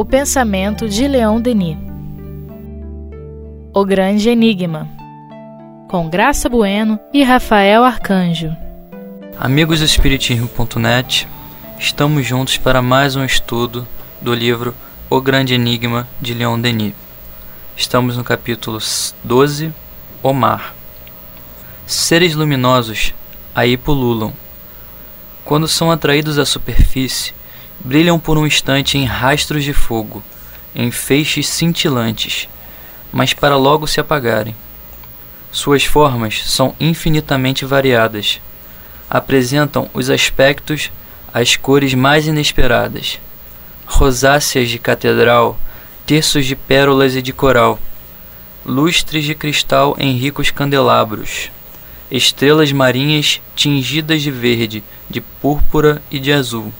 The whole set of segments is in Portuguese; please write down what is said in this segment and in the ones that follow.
O pensamento de Leon Denis. O Grande Enigma. Com Graça Bueno e Rafael Arcanjo. Amigos do Espiritismo.net, estamos juntos para mais um estudo do livro O Grande Enigma de Leon Denis. Estamos no capítulo 12, O Mar. Seres luminosos aí pululam. Quando são atraídos à superfície, brilham por um instante em rastros de fogo, em feixes cintilantes, mas para logo se apagarem. Suas formas são infinitamente variadas. Apresentam os aspectos, as cores mais inesperadas. Rosáceas de catedral, terços de pérolas e de coral, lustres de cristal em ricos candelabros, estrelas marinhas tingidas de verde, de púrpura e de azul.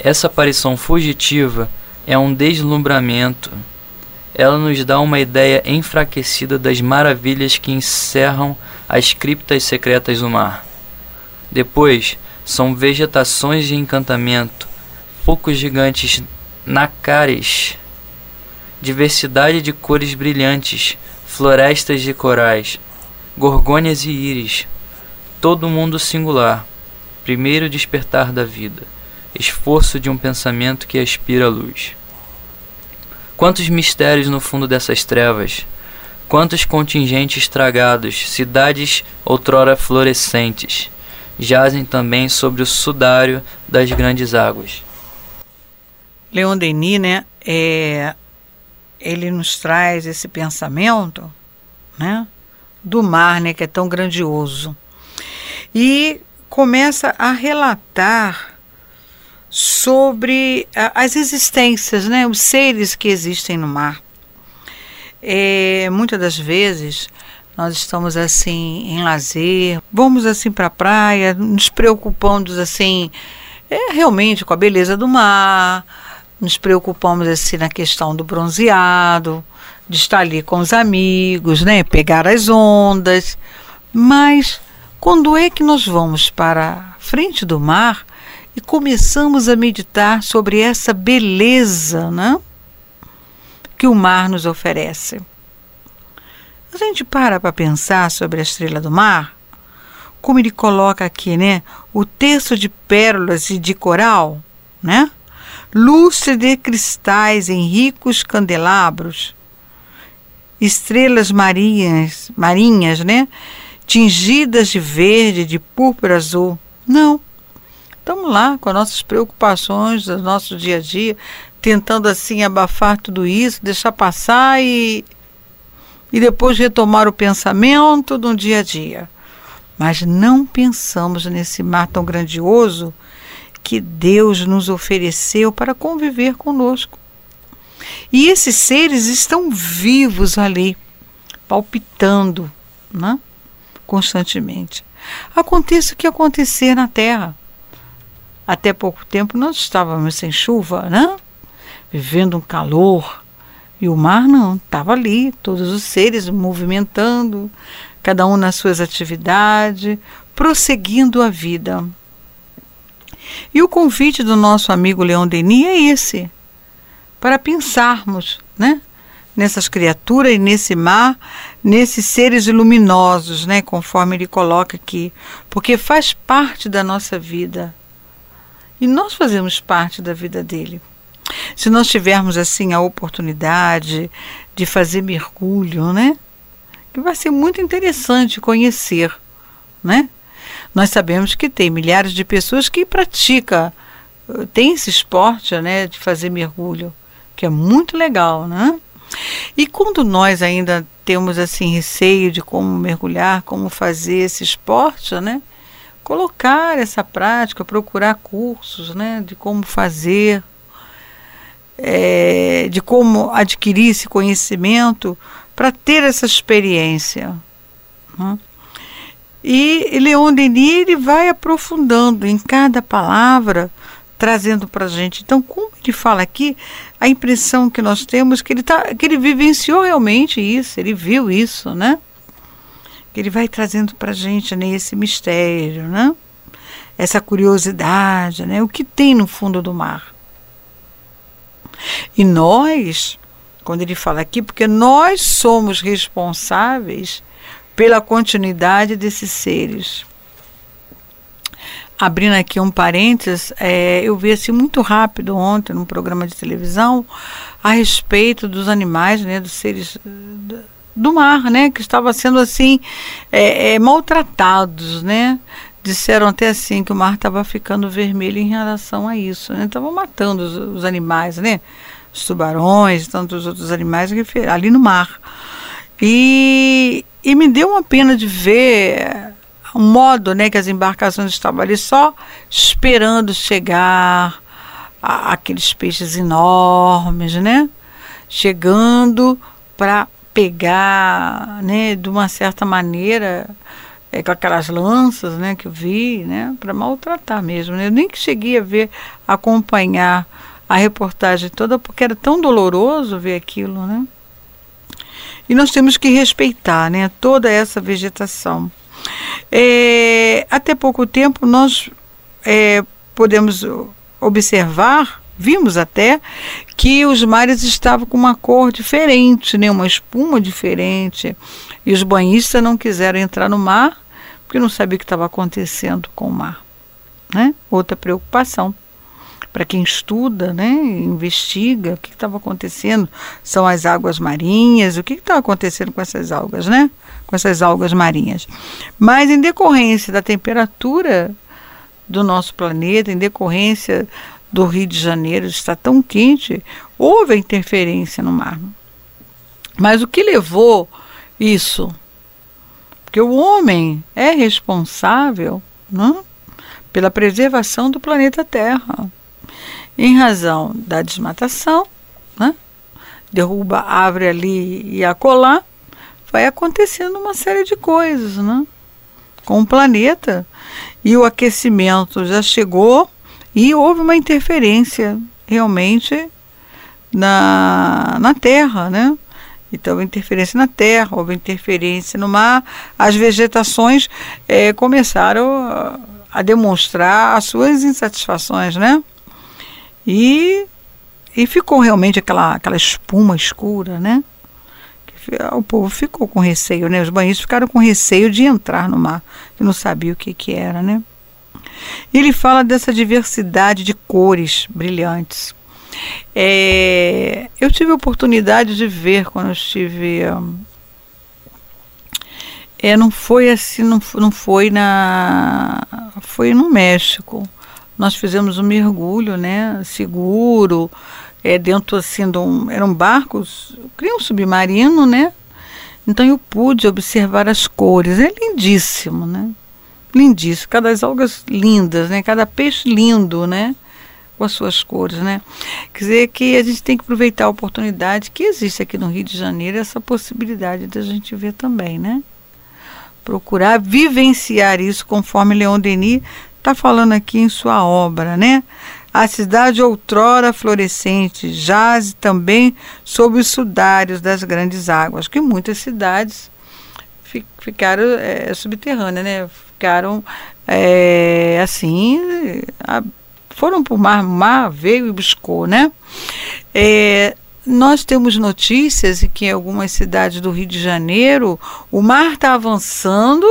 Essa aparição fugitiva é um deslumbramento. Ela nos dá uma ideia enfraquecida das maravilhas que encerram as criptas secretas do mar. Depois, são vegetações de encantamento, focos gigantes nacares, diversidade de cores brilhantes, florestas de corais, gorgônias e íris, todo mundo singular, primeiro despertar da vida esforço de um pensamento que aspira à luz. Quantos mistérios no fundo dessas trevas, quantos contingentes estragados, cidades outrora florescentes, jazem também sobre o sudário das grandes águas. Leon Denis, né, é, ele nos traz esse pensamento, né, do mar, né, que é tão grandioso. E começa a relatar sobre as existências, né, os seres que existem no mar. É, muitas das vezes nós estamos assim em lazer, vamos assim para a praia, nos preocupando assim é, realmente com a beleza do mar, nos preocupamos assim na questão do bronzeado, de estar ali com os amigos, né, pegar as ondas, mas quando é que nós vamos para frente do mar e começamos a meditar sobre essa beleza né, que o mar nos oferece. A gente para para pensar sobre a estrela do mar, como ele coloca aqui, né, o texto de pérolas e de coral, né, lustre de cristais em ricos candelabros, estrelas marinhas, marinhas, né, tingidas de verde, de púrpura azul. Não, Estamos lá com as nossas preocupações do nosso dia a dia, tentando assim abafar tudo isso, deixar passar e, e depois retomar o pensamento do dia a dia. Mas não pensamos nesse mar tão grandioso que Deus nos ofereceu para conviver conosco. E esses seres estão vivos ali, palpitando né? constantemente. Aconteça o que acontecer na Terra. Até pouco tempo nós estávamos sem chuva, né? Vivendo um calor. E o mar não, estava ali, todos os seres movimentando, cada um nas suas atividades, prosseguindo a vida. E o convite do nosso amigo Leão Denis é esse, para pensarmos, né? Nessas criaturas e nesse mar, nesses seres luminosos, né? Conforme ele coloca aqui, porque faz parte da nossa vida e nós fazemos parte da vida dele. Se nós tivermos assim a oportunidade de fazer mergulho, né? Que vai ser muito interessante conhecer, né? Nós sabemos que tem milhares de pessoas que praticam, eh, tem esse esporte, né, de fazer mergulho, que é muito legal, né? E quando nós ainda temos assim receio de como mergulhar, como fazer esse esporte, né? Colocar essa prática, procurar cursos né, de como fazer, é, de como adquirir esse conhecimento para ter essa experiência. Né? E Leon Denis ele vai aprofundando em cada palavra, trazendo para a gente. Então, como ele fala aqui, a impressão que nós temos que ele, tá, que ele vivenciou realmente isso, ele viu isso, né? Ele vai trazendo para a gente né, esse mistério, né? essa curiosidade, né? o que tem no fundo do mar. E nós, quando ele fala aqui, porque nós somos responsáveis pela continuidade desses seres. Abrindo aqui um parênteses, é, eu vi assim muito rápido ontem num programa de televisão a respeito dos animais, né, dos seres do mar, né, que estavam sendo assim é, é, maltratados, né. Disseram até assim que o mar estava ficando vermelho em relação a isso, né, estavam matando os, os, animais, né, os tubarões, tantos outros animais ali no mar. E, e me deu uma pena de ver o modo, né, que as embarcações estavam ali só esperando chegar a, aqueles peixes enormes, né, chegando para pegar, né, de uma certa maneira, é, com aquelas lanças, né, que eu vi, né, para maltratar mesmo. Né? Eu nem que cheguei a ver, acompanhar a reportagem toda, porque era tão doloroso ver aquilo, né. E nós temos que respeitar, né, toda essa vegetação. É, até pouco tempo nós é, podemos observar vimos até que os mares estavam com uma cor diferente, né, uma espuma diferente. E os banhistas não quiseram entrar no mar porque não sabiam o que estava acontecendo com o mar. Né? Outra preocupação. Para quem estuda, né, investiga o que estava acontecendo, são as águas marinhas, o que estava acontecendo com essas algas, né? Com essas algas marinhas. Mas em decorrência da temperatura do nosso planeta, em decorrência do Rio de Janeiro está tão quente, houve interferência no mar. Mas o que levou isso? Porque o homem é responsável né, pela preservação do planeta Terra. Em razão da desmatação, né, derruba árvore ali e acolá, vai acontecendo uma série de coisas né, com o planeta. E o aquecimento já chegou e houve uma interferência realmente na, na Terra, né? Então, interferência na terra, houve interferência no mar, as vegetações é, começaram a, demonstrar as suas insatisfações, né? E, e ficou realmente aquela, aquela espuma escura, né? o povo ficou com receio, né? Os banhistas ficaram com receio de entrar no mar, que não sabia o que, que era, né? Ele fala dessa diversidade de cores brilhantes. É, eu tive a oportunidade de ver quando eu estive. É, não foi assim, não, não foi na. Foi no México. Nós fizemos um mergulho, né? Seguro, é, dentro assim de um. Eram barcos, cria um submarino, né? Então eu pude observar as cores. É lindíssimo, né? Lindíssimo, cada algas lindas, né? Cada peixe lindo, né? Com as suas cores, né? Quer dizer que a gente tem que aproveitar a oportunidade que existe aqui no Rio de Janeiro, essa possibilidade da gente ver também, né? Procurar vivenciar isso conforme Leon Denis está falando aqui em sua obra, né? A cidade outrora florescente jaz também sob os sudários das grandes águas, que muitas cidades ficaram é, subterrâneas, né? Ficaram é, assim, a, foram o mar, mar veio e buscou, né? É, nós temos notícias que em algumas cidades do Rio de Janeiro o mar está avançando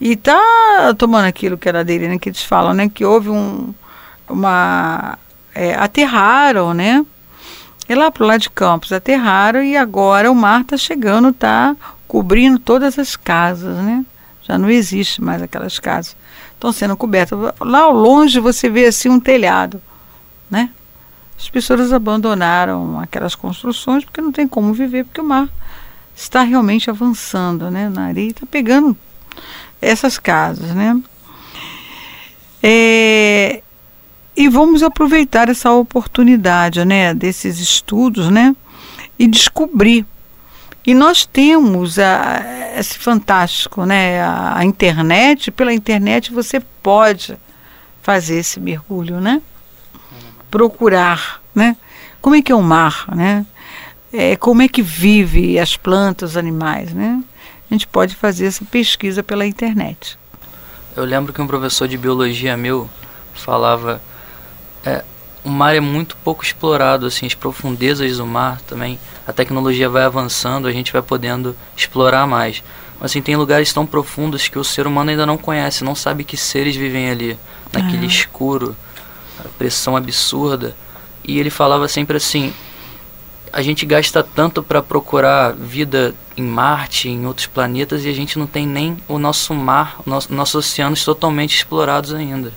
e está tomando aquilo que era dele, né? Que eles falam, né? Que houve um, uma é, aterraram, né? E lá para o lado de Campos aterraram e agora o mar está chegando, está cobrindo todas as casas, né? Já não existe mais aquelas casas. Estão sendo cobertas. Lá ao longe você vê assim um telhado, né? As pessoas abandonaram aquelas construções porque não tem como viver, porque o mar está realmente avançando, né? Na areia está pegando essas casas, né? É, e vamos aproveitar essa oportunidade, né? Desses estudos, né? E descobrir e nós temos a, esse fantástico, né? A, a, internet, pela internet você pode fazer esse mergulho, né? Procurar, né? Como é que é o mar, né? É, como é que vive as plantas, os animais, né? A gente pode fazer essa pesquisa pela internet. Eu lembro que um professor de biologia meu falava é, o mar é muito pouco explorado, assim, as profundezas do mar também. A tecnologia vai avançando, a gente vai podendo explorar mais. Mas assim, tem lugares tão profundos que o ser humano ainda não conhece, não sabe que seres vivem ali, naquele uhum. escuro, a pressão absurda. E ele falava sempre assim: a gente gasta tanto para procurar vida em Marte, em outros planetas, e a gente não tem nem o nosso mar, nosso, nossos oceanos totalmente explorados ainda.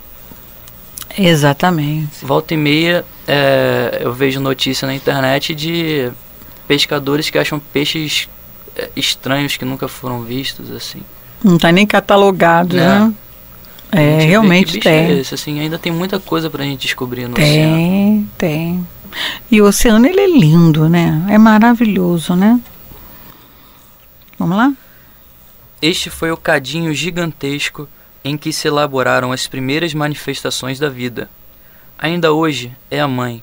Exatamente. Volta e meia é, eu vejo notícia na internet de pescadores que acham peixes é, estranhos que nunca foram vistos, assim. Não está nem catalogado, é. né? É, realmente tem. É esse, assim, ainda tem muita coisa para a gente descobrir no tem, oceano. Tem, tem. E o oceano ele é lindo, né? É maravilhoso, né? Vamos lá? Este foi o cadinho gigantesco em que se elaboraram as primeiras manifestações da vida. Ainda hoje é a mãe,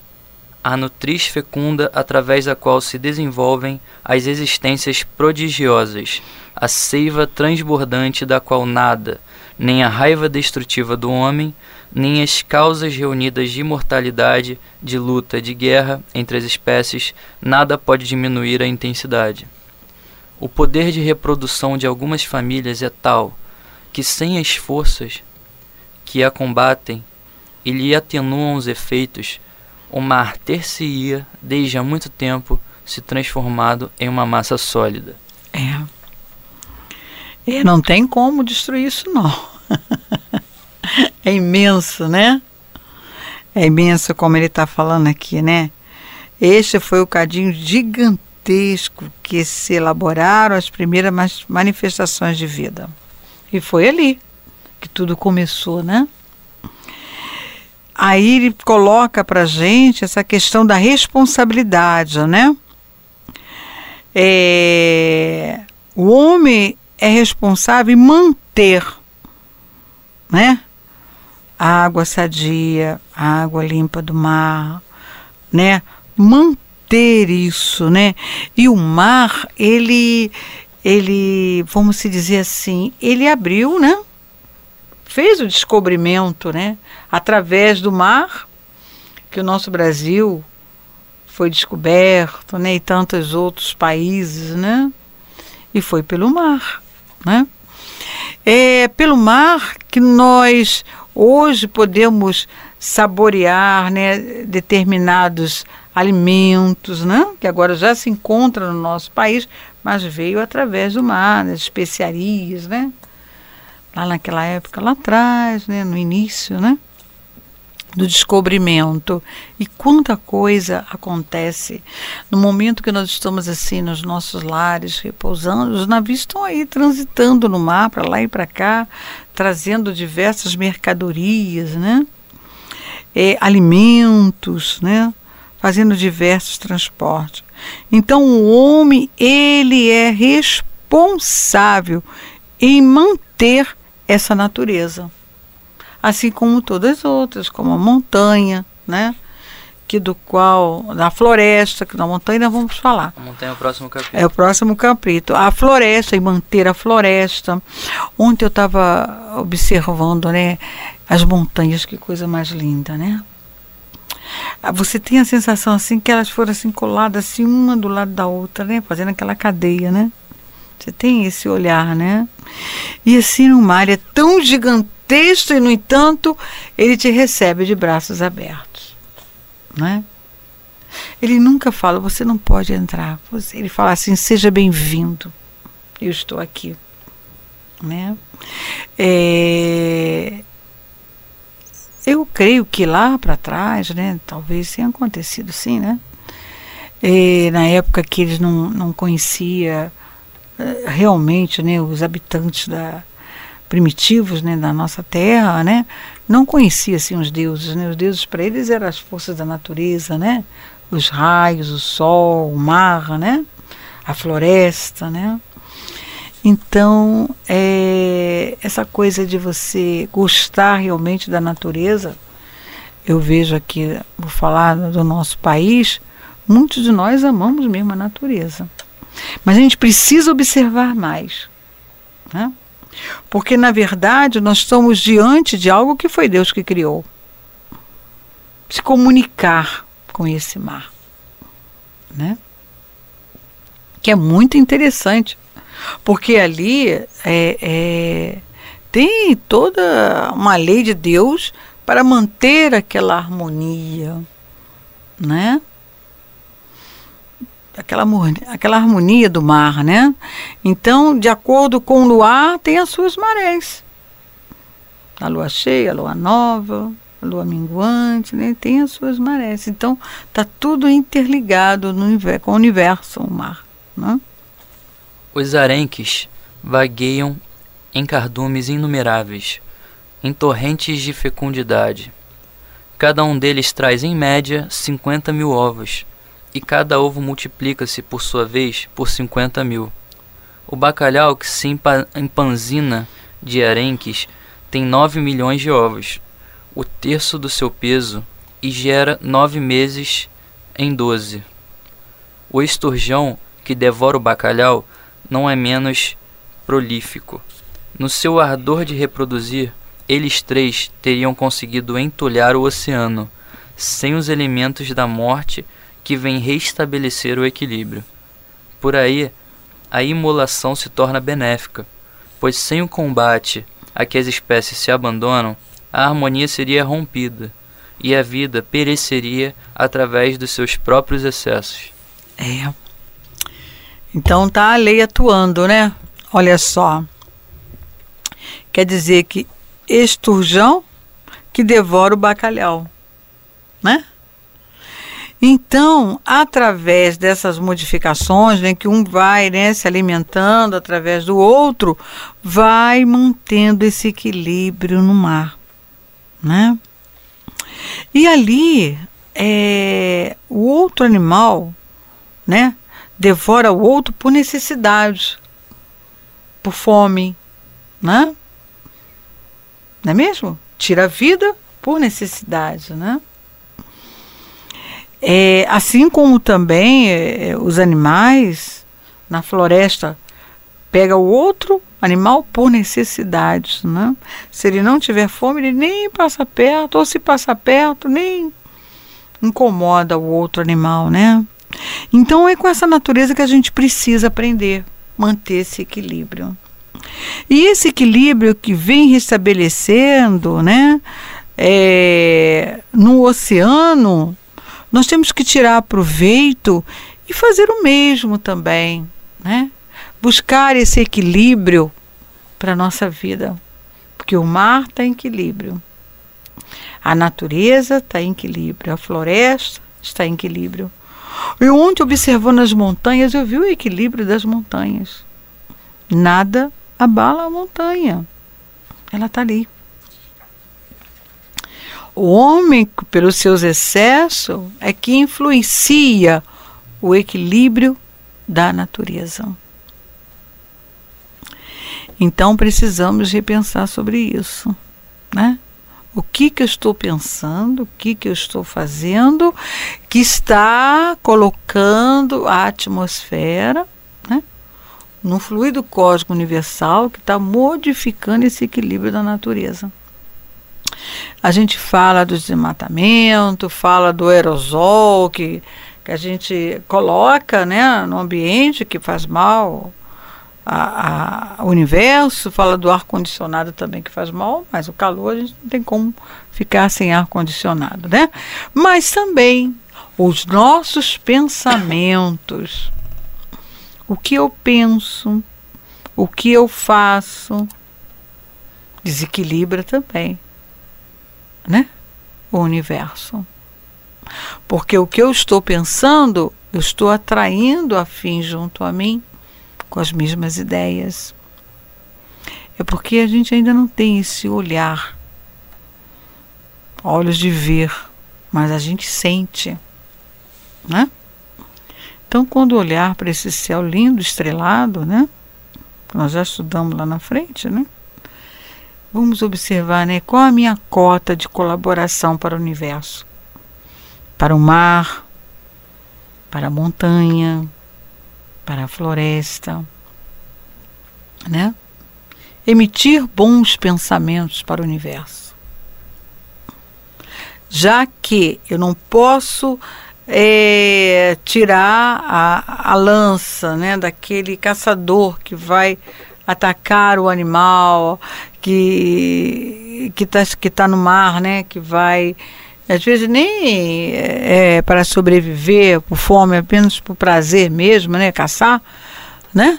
a nutriz fecunda através da qual se desenvolvem as existências prodigiosas, a seiva transbordante da qual nada, nem a raiva destrutiva do homem, nem as causas reunidas de imortalidade, de luta, de guerra entre as espécies, nada pode diminuir a intensidade. O poder de reprodução de algumas famílias é tal que, sem as forças que a combatem e lhe atenuam os efeitos, o mar ter-se-ia, desde há muito tempo, se transformado em uma massa sólida. É. E não tem como destruir isso, não. é imenso, né? É imenso como ele está falando aqui, né? Este foi o cadinho gigantesco que se elaboraram as primeiras manifestações de vida. E foi ali que tudo começou, né? Aí ele coloca para gente essa questão da responsabilidade, né? É, o homem é responsável em manter né? A água sadia, a água limpa do mar, né? Manter isso, né? E o mar, ele, ele, vamos se dizer assim, ele abriu, né? Fez o descobrimento, né? Através do mar, que o nosso Brasil foi descoberto, né? E tantos outros países, né? E foi pelo mar, né? É pelo mar que nós hoje podemos saborear né, determinados alimentos, né, que agora já se encontram no nosso país, mas veio através do mar, das especiarias, né? Lá naquela época, lá atrás, né, no início, né? do descobrimento e quanta coisa acontece no momento que nós estamos assim nos nossos lares repousando os navios estão aí transitando no mar para lá e para cá trazendo diversas mercadorias né é, alimentos né fazendo diversos transportes então o homem ele é responsável em manter essa natureza assim como todas as outras, como a montanha, né? Que do qual, da floresta, que da montanha nós vamos falar. A montanha é o próximo capítulo. É o próximo capítulo. A floresta, e manter a floresta. Ontem eu estava observando, né? As montanhas, que coisa mais linda, né? Ah, você tem a sensação assim que elas foram assim coladas assim uma do lado da outra, né? Fazendo aquela cadeia, né? Você tem esse olhar, né? E assim numa área tão gigantesca texto e, no entanto, ele te recebe de braços abertos. Né? Ele nunca fala, você não pode entrar. Ele fala assim, seja bem-vindo, eu estou aqui. Né? É, eu creio que lá para trás, né, talvez tenha acontecido sim, né? É, na época que eles não, não conhecia eh, realmente né, os habitantes da, primitivos né, da nossa terra, né, não conhecia assim os deuses, né? Os deuses para eles eram as forças da natureza, né? Os raios, o sol, o mar, né? A floresta, né? Então, é, essa coisa de você gostar realmente da natureza, eu vejo aqui, vou falar do nosso país, muitos de nós amamos mesmo a natureza. Mas a gente precisa observar mais. Né? Porque, na verdade, nós estamos diante de algo que foi Deus que criou. se comunicar com esse mar, né? Que é muito interessante, porque ali é, é, tem toda uma lei de Deus para manter aquela harmonia, né? Aquela, aquela harmonia do mar, né? Então, de acordo com o luar, tem as suas marés. A lua cheia, a lua nova, a lua minguante, né? Tem as suas marés. Então, tá tudo interligado no, com o universo, o mar, né? Os arenques vagueiam em cardumes inumeráveis, em torrentes de fecundidade. Cada um deles traz, em média, 50 mil ovos, e cada ovo multiplica-se, por sua vez, por 50 mil. O bacalhau que se empanzina de arenques tem 9 milhões de ovos, o terço do seu peso, e gera nove meses em doze. O esturjão que devora o bacalhau não é menos prolífico. No seu ardor de reproduzir, eles três teriam conseguido entulhar o oceano, sem os elementos da morte que vem restabelecer o equilíbrio. Por aí, a imolação se torna benéfica, pois sem o combate a que as espécies se abandonam, a harmonia seria rompida e a vida pereceria através dos seus próprios excessos. É. Então tá a lei atuando, né? Olha só. Quer dizer que esturjão que devora o bacalhau, né? Então, através dessas modificações, né, que um vai né, se alimentando através do outro, vai mantendo esse equilíbrio no mar, né? E ali, é, o outro animal, né, devora o outro por necessidade, por fome, né? não é mesmo? Tira a vida por necessidade, né? É, assim como também é, os animais na floresta pega o outro animal por necessidade, né? Se ele não tiver fome, ele nem passa perto, ou se passa perto, nem incomoda o outro animal, né? Então é com essa natureza que a gente precisa aprender, manter esse equilíbrio. E esse equilíbrio que vem restabelecendo, né, é, no oceano, nós temos que tirar proveito e fazer o mesmo também, né? Buscar esse equilíbrio para a nossa vida, porque o mar está em equilíbrio, a natureza está em equilíbrio, a floresta está em equilíbrio. E ontem, observando as montanhas, eu vi o equilíbrio das montanhas. Nada abala a montanha. Ela está ali. O homem, pelos seus excessos, é que influencia o equilíbrio da natureza. Então precisamos repensar sobre isso, né? O que que eu estou pensando, o que que eu estou fazendo, que está colocando a atmosfera num fluido cósmico universal que está modificando esse equilíbrio da natureza. A gente fala do desmatamento, fala do aerosol que, que a gente coloca né, no ambiente que faz mal ao universo, fala do ar-condicionado também que faz mal, mas o calor a gente não tem como ficar sem ar-condicionado, né? Mas também os nossos pensamentos o que eu penso, o que eu faço, desequilibra também, né? O universo. Porque o que eu estou pensando, eu estou atraindo a fim junto a mim com as mesmas ideias. É porque a gente ainda não tem esse olhar, olhos de ver, mas a gente sente, né? Então, quando olhar para esse céu lindo, estrelado, né? Nós já estudamos lá na frente, né? Vamos observar, né? Qual a minha cota de colaboração para o universo? Para o mar, para a montanha, para a floresta, né? Emitir bons pensamentos para o universo. já que eu não posso é, tirar a, a lança né, daquele caçador que vai atacar o animal que que está que tá no mar, né, que vai às vezes nem é, é para sobreviver por fome, apenas por prazer mesmo, né, caçar, né?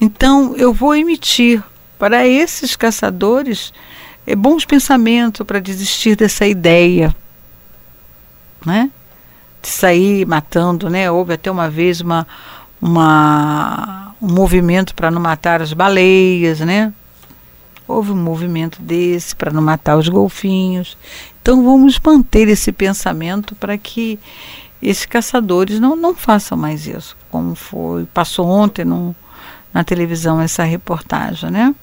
Então eu vou emitir para esses caçadores é, bons pensamentos para desistir dessa ideia, né? De sair matando, né? Houve até uma vez uma, uma um movimento para não matar as baleias, né? Houve um movimento desse para não matar os golfinhos. Então vamos manter esse pensamento para que esses caçadores não, não façam mais isso, como foi passou ontem na televisão essa reportagem, né?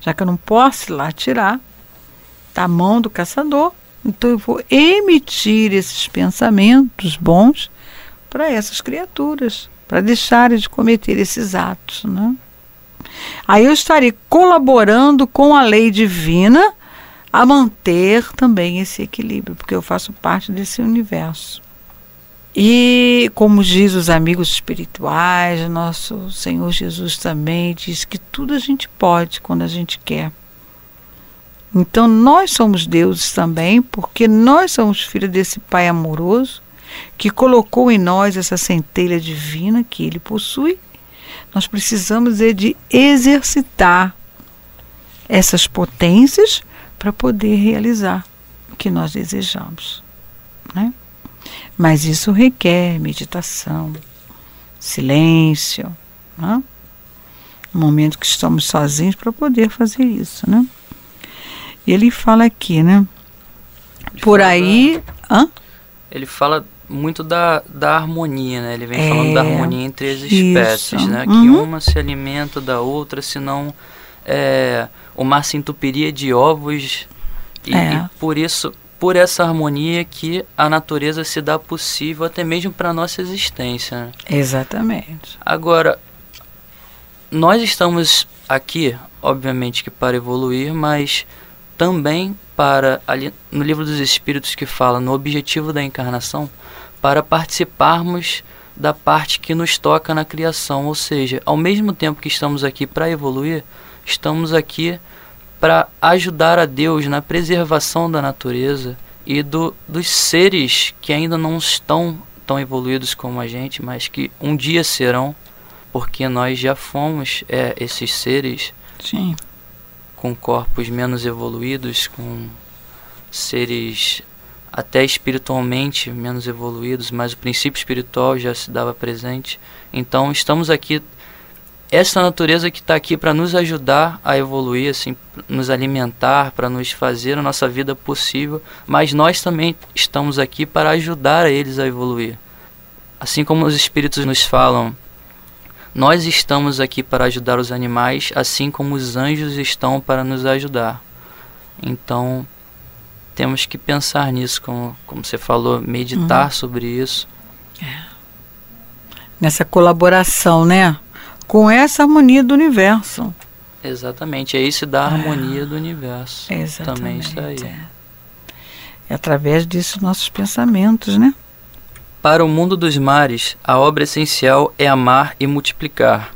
Já que eu não posso ir lá tirar da mão do caçador, então eu vou emitir esses pensamentos bons para essas criaturas, para deixarem de cometer esses atos, né? Aí eu estarei colaborando com a lei divina a manter também esse equilíbrio, porque eu faço parte desse universo. E como diz os amigos espirituais, nosso Senhor Jesus também diz que tudo a gente pode quando a gente quer. Então nós somos deuses também, porque nós somos filhos desse Pai amoroso que colocou em nós essa centelha divina que ele possui. Nós precisamos é de exercitar essas potências para poder realizar o que nós desejamos, né? Mas isso requer meditação, silêncio, né? um momento que estamos sozinhos para poder fazer isso, né? E ele fala aqui, né? Ele Por aí, da- hã? Ele fala muito da, da harmonia, né? Ele vem É, falando da harmonia entre as isso. espécies, né? Que Uhum. uma se alimenta da outra, senão é, o mar se entupiria de ovos. E, É. e por isso, por essa harmonia que a natureza se dá possível até mesmo para nossa existência. né? Exatamente. Agora, nós estamos aqui, obviamente que para evoluir, mas também para ali no livro dos Espíritos que fala no objetivo da encarnação, para participarmos da parte que nos toca na criação, ou seja, ao mesmo tempo que estamos aqui para evoluir, estamos aqui para ajudar a Deus na preservação da natureza e do, dos seres que ainda não estão tão evoluídos como a gente, mas que um dia serão, porque nós já fomos é, esses seres Sim. com corpos menos evoluídos, com seres até espiritualmente menos evoluídos, mas o princípio espiritual já se dava presente. Então estamos aqui, essa natureza que está aqui para nos ajudar a evoluir, assim, nos alimentar, para nos fazer a nossa vida possível, mas nós também estamos aqui para ajudar eles a evoluir. Assim como os espíritos nos falam nós estamos aqui para ajudar os animais, assim como os anjos estão para nos ajudar. Então, temos que pensar nisso, como, como você falou, meditar sobre isso. Nessa colaboração, né? Com essa harmonia do universo. Exatamente, é isso da harmonia do universo. Também Exatamente. está aí. é. É através disso nossos pensamentos, né? Para o mundo dos mares, a obra essencial é amar e multiplicar.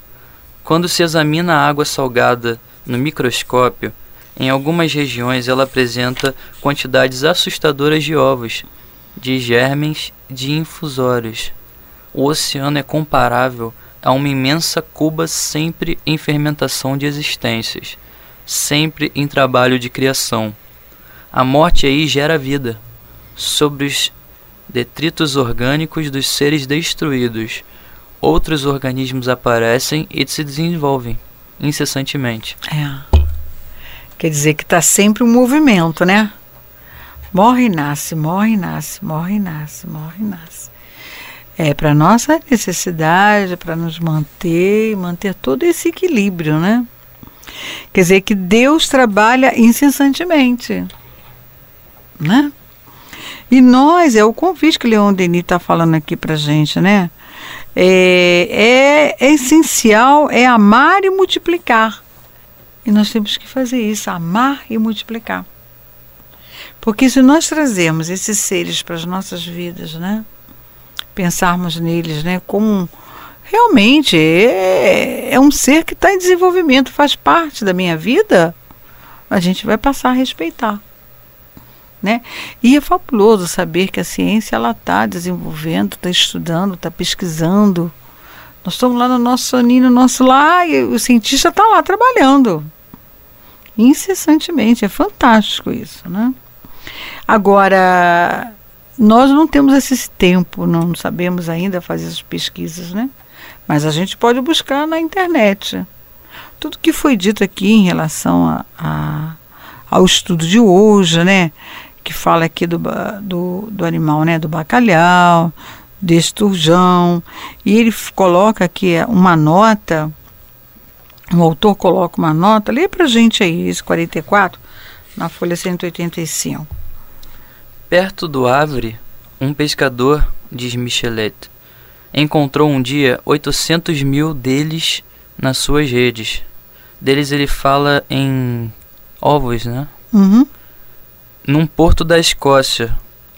Quando se examina a água salgada no microscópio, em algumas regiões ela apresenta quantidades assustadoras de ovos, de germens, de infusórios. O oceano é comparável a uma imensa cuba sempre em fermentação de existências, sempre em trabalho de criação. A morte aí gera vida. Sobre os detritos orgânicos dos seres destruídos, outros organismos aparecem e se desenvolvem incessantemente. É. Quer dizer que está sempre um movimento, né? Morre e nasce, morre e nasce, morre e nasce, morre e nasce. É para nossa necessidade, para nos manter, manter todo esse equilíbrio, né? Quer dizer que Deus trabalha incessantemente, né? E nós, é o convite que Leon Denis está falando aqui para gente, né? É, é, é essencial, é amar e multiplicar. E nós temos que fazer isso, amar e multiplicar. Porque se nós trazermos esses seres para as nossas vidas, né? Pensarmos neles, né? Como realmente é, é um ser que está em desenvolvimento, faz parte da minha vida, a gente vai passar a respeitar. Né? E é fabuloso saber que a ciência ela está desenvolvendo, está estudando, está pesquisando. Nós estamos lá no nosso soninho, no nosso lá, e o cientista está lá trabalhando incessantemente. É fantástico isso, né? Agora, nós não temos esse tempo, não sabemos ainda fazer as pesquisas, né? Mas a gente pode buscar na internet. Tudo que foi dito aqui em relação a, a ao estudo de hoje, né? Que fala aqui do, do, do animal, né? Do bacalhau, desse turjão. E ele coloca aqui uma nota, o autor coloca uma nota, lê pra gente aí, esse 44, na folha 185. Perto do Havre, um pescador, diz Michelet, encontrou um dia 800 mil deles nas suas redes. Deles ele fala em ovos, né? Uhum. Num porto da Escócia.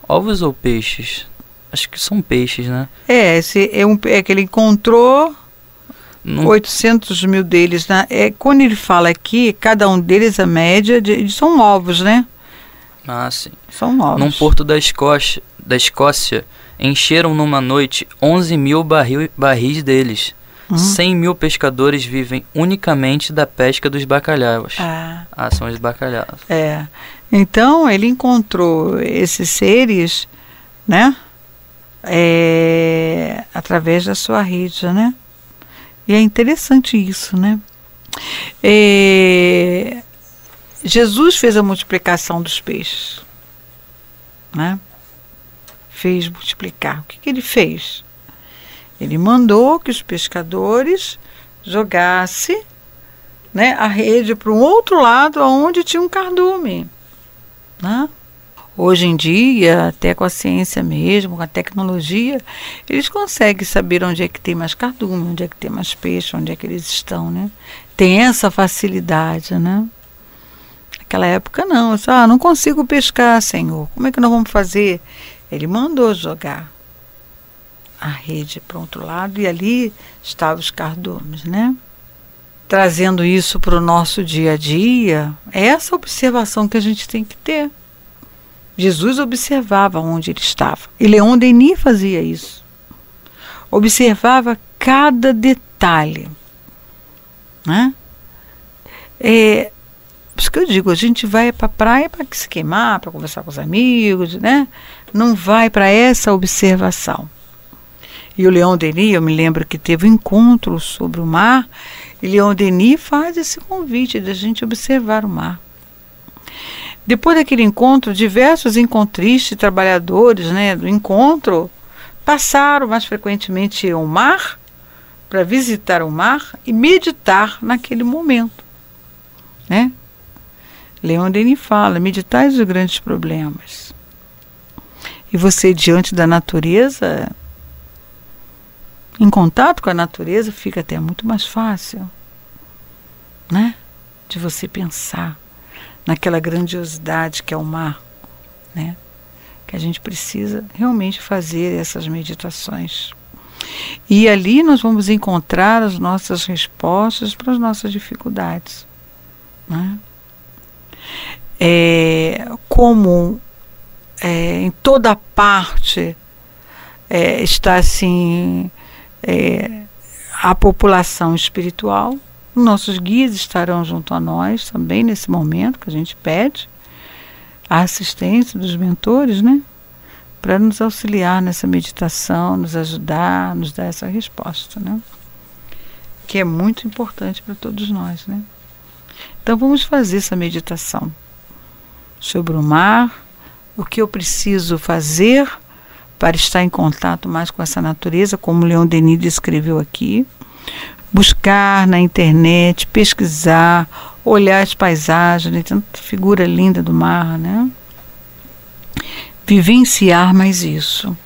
Ovos ou peixes? Acho que são peixes, né? É, esse é, um, é que ele encontrou Num... 800 mil deles. Né? É, quando ele fala aqui, cada um deles, a média, de, de, são ovos, né? Ah, sim. São ovos. Num porto da Escócia, da Escócia encheram numa noite 11 mil barril, barris deles. Uhum. 100 mil pescadores vivem unicamente da pesca dos bacalhaus. Ah. ah, são os bacalhaus. É. Então ele encontrou esses seres, né? É, através da sua rede, né? E é interessante isso, né? É, Jesus fez a multiplicação dos peixes, né? fez multiplicar. O que, que ele fez? Ele mandou que os pescadores jogassem né, a rede para um outro lado, onde tinha um cardume. Né? Hoje em dia, até com a ciência mesmo, com a tecnologia, eles conseguem saber onde é que tem mais cardume, onde é que tem mais peixe, onde é que eles estão, né? Tem essa facilidade, né? Naquela época não, disse, ah, não consigo pescar, Senhor. Como é que nós vamos fazer? Ele mandou jogar a rede para outro lado e ali estavam os cardumes, né? Trazendo isso para o nosso dia a dia, é essa observação que a gente tem que ter. Jesus observava onde ele estava. E Leon Denis fazia isso. Observava cada detalhe. Né? É, por isso que eu digo, a gente vai para a praia para se queimar, para conversar com os amigos, né? Não vai para essa observação. E o Leão Denis, eu me lembro que teve um encontro sobre o mar, e Leão Denis faz esse convite da gente observar o mar. Depois daquele encontro, diversos encontristas trabalhadores né, do encontro passaram mais frequentemente ao mar para visitar o mar e meditar naquele momento. Né? Leon Denis fala: meditais os grandes problemas. E você, diante da natureza, em contato com a natureza, fica até muito mais fácil, né? De você pensar naquela grandiosidade que é o mar, né? Que a gente precisa realmente fazer essas meditações. E ali nós vamos encontrar as nossas respostas para as nossas dificuldades, né? é, como é, em toda parte é, está assim é, a população espiritual. Nossos guias estarão junto a nós também nesse momento que a gente pede a assistência dos mentores, né? Para nos auxiliar nessa meditação, nos ajudar, nos dar essa resposta, né? Que é muito importante para todos nós, né? Então vamos fazer essa meditação sobre o mar, o que eu preciso fazer para estar em contato mais com essa natureza, como Leon Denis descreveu aqui. Buscar na internet, pesquisar, olhar as paisagens, né? tanta figura linda do mar, né? Vivenciar mais isso.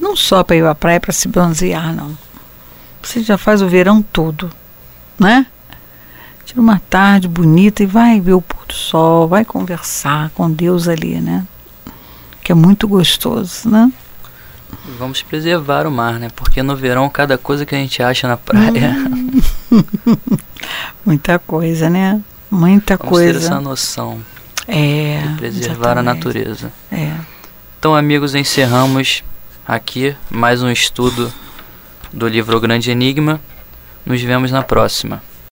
Não só para ir à praia para se bronzear, não. Você já faz o verão todo, né? Tira uma tarde bonita e vai ver o pôr do sol, vai conversar com Deus ali, né? que é muito gostoso, né? Vamos preservar o mar, né? Porque no verão cada coisa que a gente acha na praia. Muita coisa, né? Muita Vamos coisa. ter essa noção É. de preservar a exatamente. natureza. É. Então, amigos, encerramos aqui mais um estudo do livro O Grande Enigma. Nos vemos na próxima.